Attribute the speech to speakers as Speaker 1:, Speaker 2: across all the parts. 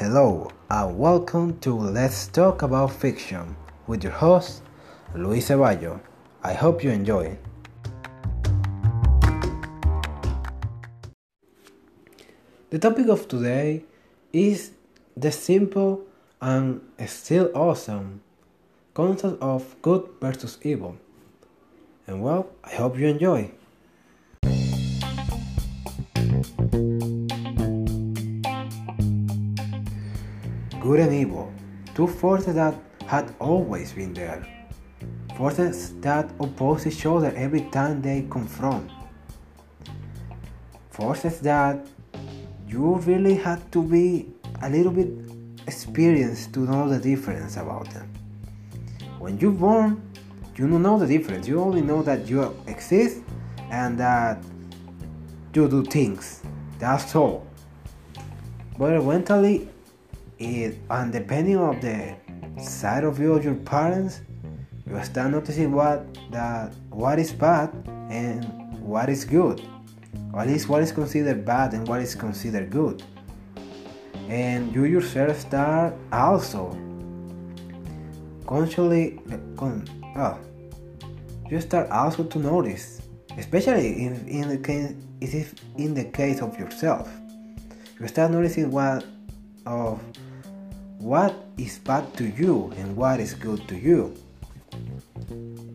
Speaker 1: Hello and welcome to Let's Talk About Fiction with your host, Luis Ceballo. I hope you enjoy. The topic of today is the simple and still awesome concept of good versus evil. And well, I hope you enjoy. Good and evil, two forces that had always been there. Forces that oppose each other every time they confront. Forces that you really had to be a little bit experienced to know the difference about them. When you're born, you don't know the difference. You only know that you exist and that you do things. That's all. But eventually, it and depending on the side of you your parents, you start noticing what that what is bad and what is good. Or at least what is considered bad and what is considered good. And you yourself start also consciously con, oh, you start also to notice, especially in, in the case if in the case of yourself. You start noticing what of what is bad to you and what is good to you.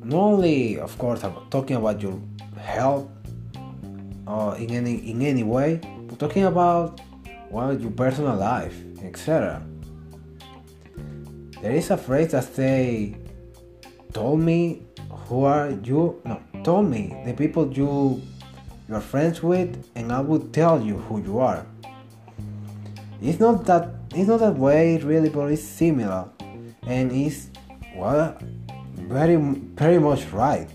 Speaker 1: Not only, of course, about talking about your health or in any in any way, but talking about well your personal life, etc. There is a phrase that say, "Told me who are you?" No, told me the people you you are friends with, and I will tell you who you are. It's not that it's not that way really, but it's similar, and it's well very very much right.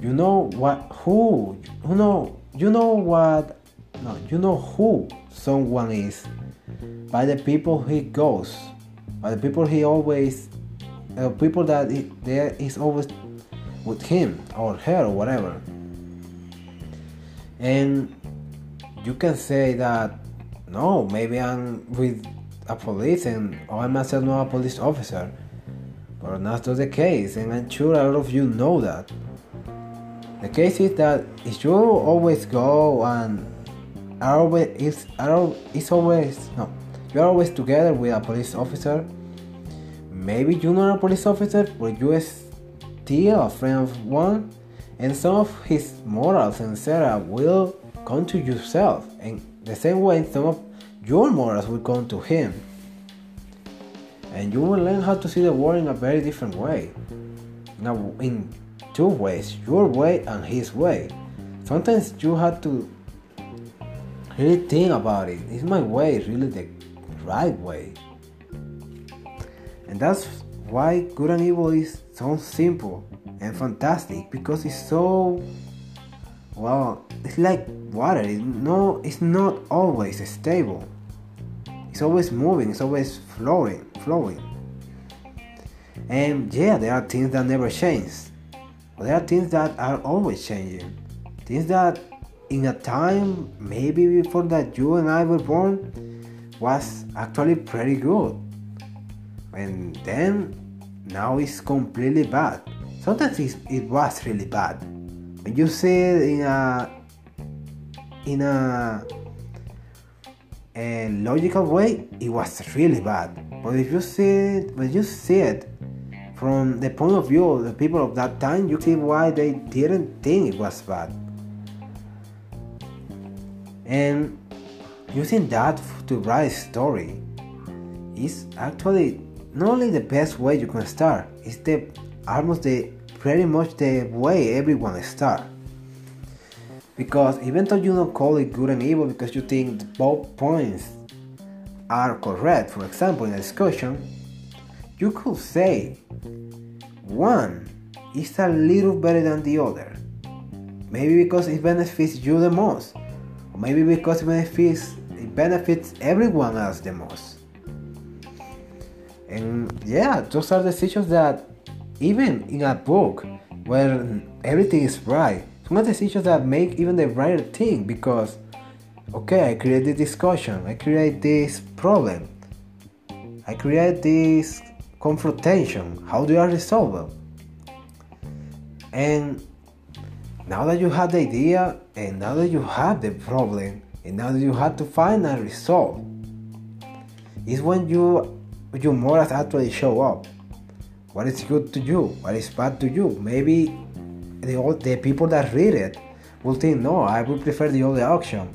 Speaker 1: You know what who you know you know what no you know who someone is. By the people he goes. By the people he always uh, people that he, there is always with him or her or whatever. And you can say that no maybe i'm with a police and i'm myself not a police officer. But that's not the case and i'm sure a lot of you know that. The case is that if you always go and are always it's, are, always no you're always together with a police officer maybe you're not a police officer but you're still a friend of one and some of his morals and etc will come to yourself. And the same way some of your morals will come to him. And you will learn how to see the world in a very different way. Now in two ways your way and his way. Sometimes you have to really think about it. Is my way really the right way? And that's why good and evil is so simple and fantastic because it's so well it's like water. It's no it's not always stable it's always moving it's always flowing flowing. And yeah there are things that never change. There are things that are always changing. Things that in a time maybe before that you and i were born was actually pretty good. And then now it's completely bad. Sometimes it was really bad. When you see it in a in a, a logical way it was really bad. But if you see it when you see it from the point of view of the people of that time you see why they didn't think it was bad. And using that to write a story is actually not only the best way you can start it's the almost the pretty much the way everyone start because even though you don't call it good and evil because you think both points are correct for example in a discussion you could say one is a little better than the other. Maybe because it benefits you the most or maybe because it benefits it benefits everyone else the most. And yeah those are decisions that even in a book where everything is right some of the decisions that make even the right thing because okay i create this discussion i create this problem I create this confrontation. How do I resolve it? And now that you have the idea, and now that you have the problem, and now that you have to find a resolve, is when you your morals actually show up. What is good to you? What is bad to you? Maybe the old, the people that read it will think, no, I would prefer the other option.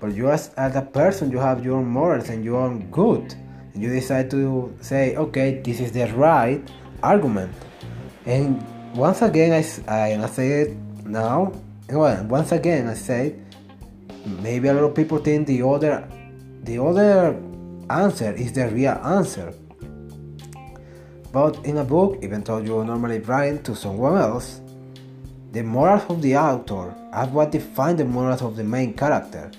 Speaker 1: But you as, as a person, you have your morals and you are good. And you decide to say, okay, this is the right argument. And once again, I, I, say it now. Well, once again, I say maybe a lot of people think the other, the other answer is the real answer. But in a book, even though you normally write to someone else, the morals of the author are what define the morals of the main character.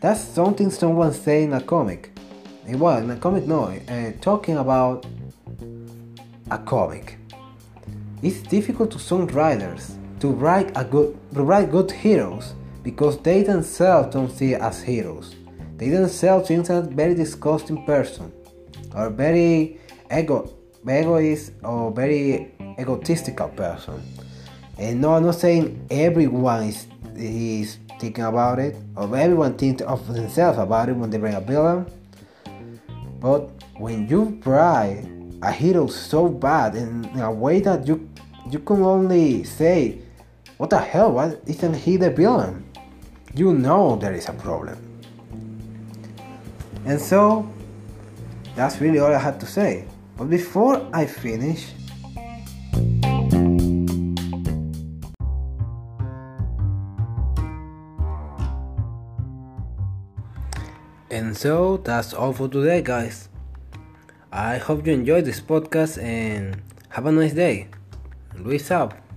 Speaker 1: That's something someone say in a comic. Eh, well, in a comic, no, uh, talking about a comic. It's difficult to some writers to write a good to write good heroes because they themselves don't see as heroes. They themselves think a very disgusting person or very ego egoist or very egotistical person. And no, I'm not saying everyone is is thinking about it, or everyone thinks of themselves about it when they bring a villain. But when you write a hero so bad in a way that you you can only say, "What the hell? Why isn't he the villain?" You know there is a problem. And so that's really all I had to say. But before I finish, And so that's all for today, guys. I hope you enjoyed this podcast and have a nice day. Luis out.